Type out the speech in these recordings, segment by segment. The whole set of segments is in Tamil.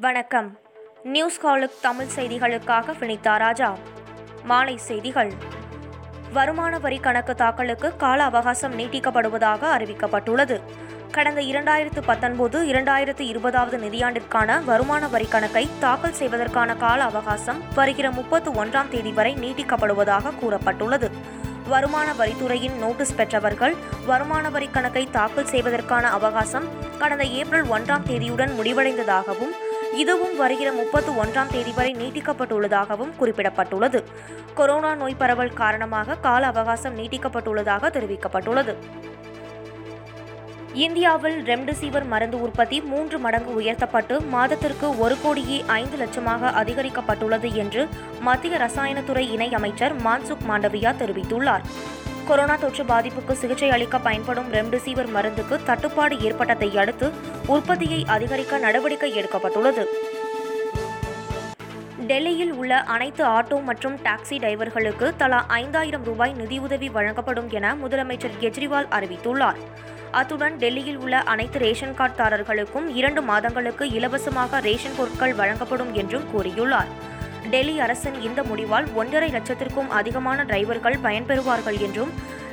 வணக்கம். நியூஸ் காலுக் தமிழ் செய்திகளுக்காக வினிதா ராஜா. மாலை செய்திகள். வருமான வரி கணக்கு தாக்கலுக்கு கால அவகாசம் நீட்டிக்கப்படுவதாக அறிவிக்கப்பட்டுள்ளது. கடந்த இரண்டாயிரத்து பத்தொன்பது இரண்டாயிரத்து இருபதாவது நிதியாண்டிற்கான வருமான வரி கணக்கை தாக்கல் செய்வதற்கான கால அவகாசம் வருகிற முப்பத்து ஒன்றாம் தேதி வரை நீட்டிக்கப்படுவதாக கூறப்பட்டுள்ளது. வருமான வரித்துறையின் நோட்டீஸ் பெற்றவர்கள் வருமான வரி கணக்கை தாக்கல் செய்வதற்கான அவகாசம் கடந்த ஏப்ரல் ஒன்றாம் தேதியுடன் முடிவடைந்ததாகவும் இதுவும் வருகிற முப்பத்து ஒன்றாம் தேதி வரை நீட்டிக்கப்பட்டுள்ளதாகவும் குறிப்பிடப்பட்டுள்ளது. கொரோனா நோய் பரவல் காரணமாக கால அவகாசம் நீட்டிக்கப்பட்டுள்ளதாக தெரிவிக்கப்பட்டுள்ளது. இந்தியாவில் ரெம்டெசிவிர் மருந்து உற்பத்தி மூன்று மடங்கு உயர்த்தப்பட்டு மாதத்திற்கு ஒரு கோடியே ஐந்து லட்சமாக அதிகரிக்கப்பட்டுள்ளது என்று மத்திய ரசாயனத்துறை இணை அமைச்சர் மான்சுக் மாண்டவியா தெரிவித்துள்ளார். கொரோனா தொற்று பாதிப்புக்கு சிகிச்சை அளிக்க பயன்படும் ரெம்டெசிவிர் மருந்துக்கு தட்டுப்பாடு ஏற்பட்டதை அடுத்து உற்பத்தியை அதிகரிக்க நடவடிக்கை எடுக்கப்பட்டுள்ளது. டெல்லியில் உள்ள அனைத்து ஆட்டோ மற்றும் டாக்ஸி டிரைவர்களுக்கு தலா ஐந்தாயிரம் ரூபாய் நிதியுதவி வழங்கப்படும் என முதலமைச்சர் கெஜ்ரிவால் அறிவித்துள்ளார். அத்துடன் டெல்லியில் உள்ள அனைத்து ரேஷன் கார்டுதாரர்களுக்கும் இரண்டு மாதங்களுக்கு இலவசமாக ரேஷன் பொருட்கள் வழங்கப்படும் என்றும் கூறியுள்ளார். டெல்லி அரசின் இந்த முடிவால் ஒன்றரை லட்சத்திற்கும் அதிகமான டிரைவர்கள் பயன்பெறுவார்கள் என்றும்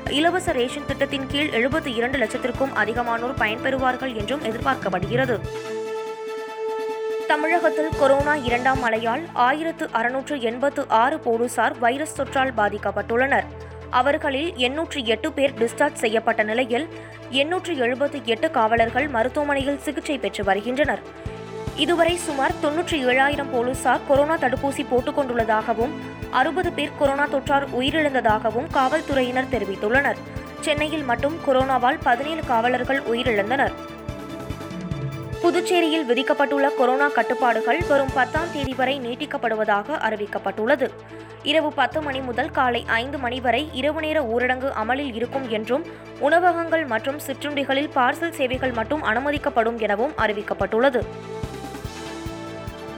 இலவச ரேஷன் திட்டத்தின் கீழ் எழுபத்தி இரண்டு லட்சத்திற்கும் அதிகமானோர் பயன்பெறுவார்கள் என்றும் எதிர்பார்க்கப்படுகிறது. தமிழகத்தில் கொரோனா இரண்டாம் அலையால் ஆயிரத்து அறுநூற்று எண்பத்து ஆறு போலீசார் வைரஸ் தொற்றால் பாதிக்கப்பட்டுள்ளனர். அவர்களில் எண்ணூற்று எட்டு பேர் டிஸ்சார்ஜ் செய்யப்பட்ட நிலையில் எண்ணூற்று எழுபத்தி எட்டு காவலர்கள் மருத்துவமனையில் சிகிச்சை பெற்று வருகின்றனர். இதுவரை சுமார் தொன்னூற்றி ஏழாயிரம் போலீசார் கொரோனா தடுப்பூசி போட்டுக் கொண்டுள்ளதாகவும் அறுபது பேர் கொரோனா தொற்றால் உயிரிழந்ததாகவும் காவல்துறையினர் தெரிவித்துள்ளனர். சென்னையில் மட்டும் கொரோனாவால் பதினேழு காவலர்கள் உயிரிழந்தனர். புதுச்சேரியில் விதிக்கப்பட்டுள்ள கொரோனா கட்டுப்பாடுகள் வரும் பத்தாம் தேதி வரை நீட்டிக்கப்படுவதாக அறிவிக்கப்பட்டுள்ளது. இரவு பத்து மணி முதல் காலை ஐந்து மணி வரை இரவு நேர ஊரடங்கு அமலில் இருக்கும் என்றும் உணவகங்கள் மற்றும் சிற்றுண்டிகளில் பார்சல் சேவைகள் மட்டும் அனுமதிக்கப்படும் எனவும் அறிவிக்கப்பட்டுள்ளது.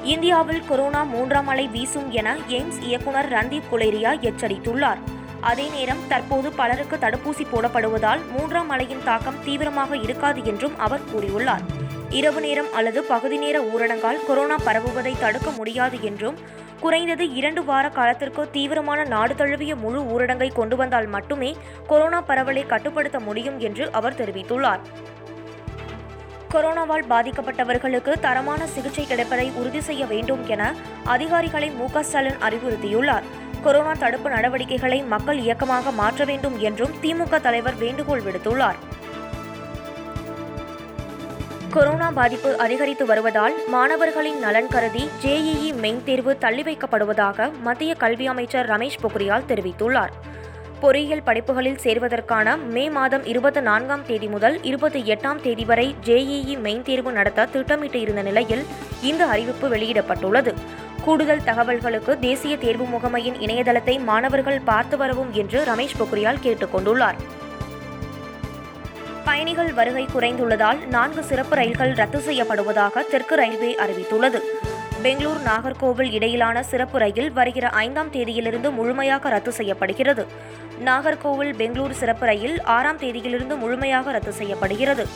இந்தியாவில் கொரோனா மூன்றாம் அலை வீசும் என எய்ம்ஸ் இயக்குனர் ரந்தீப் குலேரியா எச்சரித்துள்ளார். அதே நேரம் தற்போது பலருக்கு தடுப்பூசி போடப்படுவதால் மூன்றாம் அலையின் தாக்கம் தீவிரமாக இருக்காது என்றும் அவர் கூறியுள்ளார். இரவு நேரம் அல்லது பகுதி நேர ஊரடங்கால் கொரோனா பரவுவதை தடுக்க முடியாது என்றும் குறைந்தது இரண்டு வார காலத்திற்கு தீவிரமான நாடு தழுவிய முழு ஊரடங்கை கொண்டு வந்தால் மட்டுமே கொரோனா பரவலை கட்டுப்படுத்த முடியும் என்று அவர் தெரிவித்துள்ளார். கொரோனாவால் பாதிக்கப்பட்டவர்களுக்கு தரமான சிகிச்சை கிடைப்பதை உறுதி செய்ய வேண்டும் என அதிகாரிகளை மு ஸ்டாலின் அறிவுறுத்தியுள்ளார். கொரோனா தடுப்பு நடவடிக்கைகளை மக்கள் இயக்கமாக மாற்ற வேண்டும் என்றும் திமுக தலைவர் வேண்டுகோள் விடுத்துள்ளார். கொரோனா பாதிப்பு அதிகரித்து வருவதால் மாணவர்களின் நலன் கருதி ஜேஇஇ மெயின் தேர்வு தள்ளி வைக்கப்படுவதாக மத்திய கல்வி அமைச்சர் ரமேஷ் பொக்ரியால் தெரிவித்துள்ளார். பொறியியல் படிப்புகளில் சேர்வதற்கான மே மாதம் இருபத்தி நான்காம் தேதி முதல் இருபத்தி எட்டாம் தேதி வரை ஜேஇஇ மெயின் தேர்வு நடத்த திட்டமிட்டு இருந்த நிலையில் இந்த அறிவிப்பு வெளியிடப்பட்டுள்ளது. கூடுதல் தகவல்களுக்கு தேசிய தேர்வு முகமையின் இணையதளத்தை மாணவர்கள் பார்த்து வரவும் என்று ரமேஷ் பொக்ரியால் கேட்டுக்கொண்டுள்ளார் பயணிகள் வருகை குறைந்துள்ளதால் நான்கு சிறப்பு ரயில்கள் ரத்து செய்யப்படுவதாக தெற்கு ரயில்வே அறிவித்துள்ளது. பெங்களூர் நாகர்கோவில் இடையிலான சிறப்பு ரயில் வருகிற ஐந்தாம் தேதியிலிருந்து முழுமையாக ரத்து செய்யப்படுகிறது. நாகர்கோவில் பெங்களூர் சிறப்பு ரயில் ஆறாம் தேதியிலிருந்து முழுமையாக ரத்து செய்யப்படுகிறது.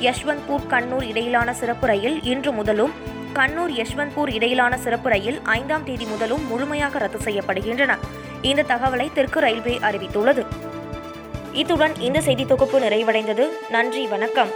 யஷ்வந்த்பூர் கண்ணூர் இடையிலான சிறப்பு ரயில் இன்று முதலும் கண்ணூர் யஷ்வந்த்பூர் இடையிலான சிறப்பு ரயில் ஐந்தாம் தேதி முதலும் முழுமையாக ரத்து செய்யப்படுகின்றன. இந்த தகவலை தெற்கு ரயில்வே அறிவித்துள்ளது. இத்துடன் இந்த செய்தி தொகுப்பு நிறைவடைந்தது. நன்றி வணக்கம்.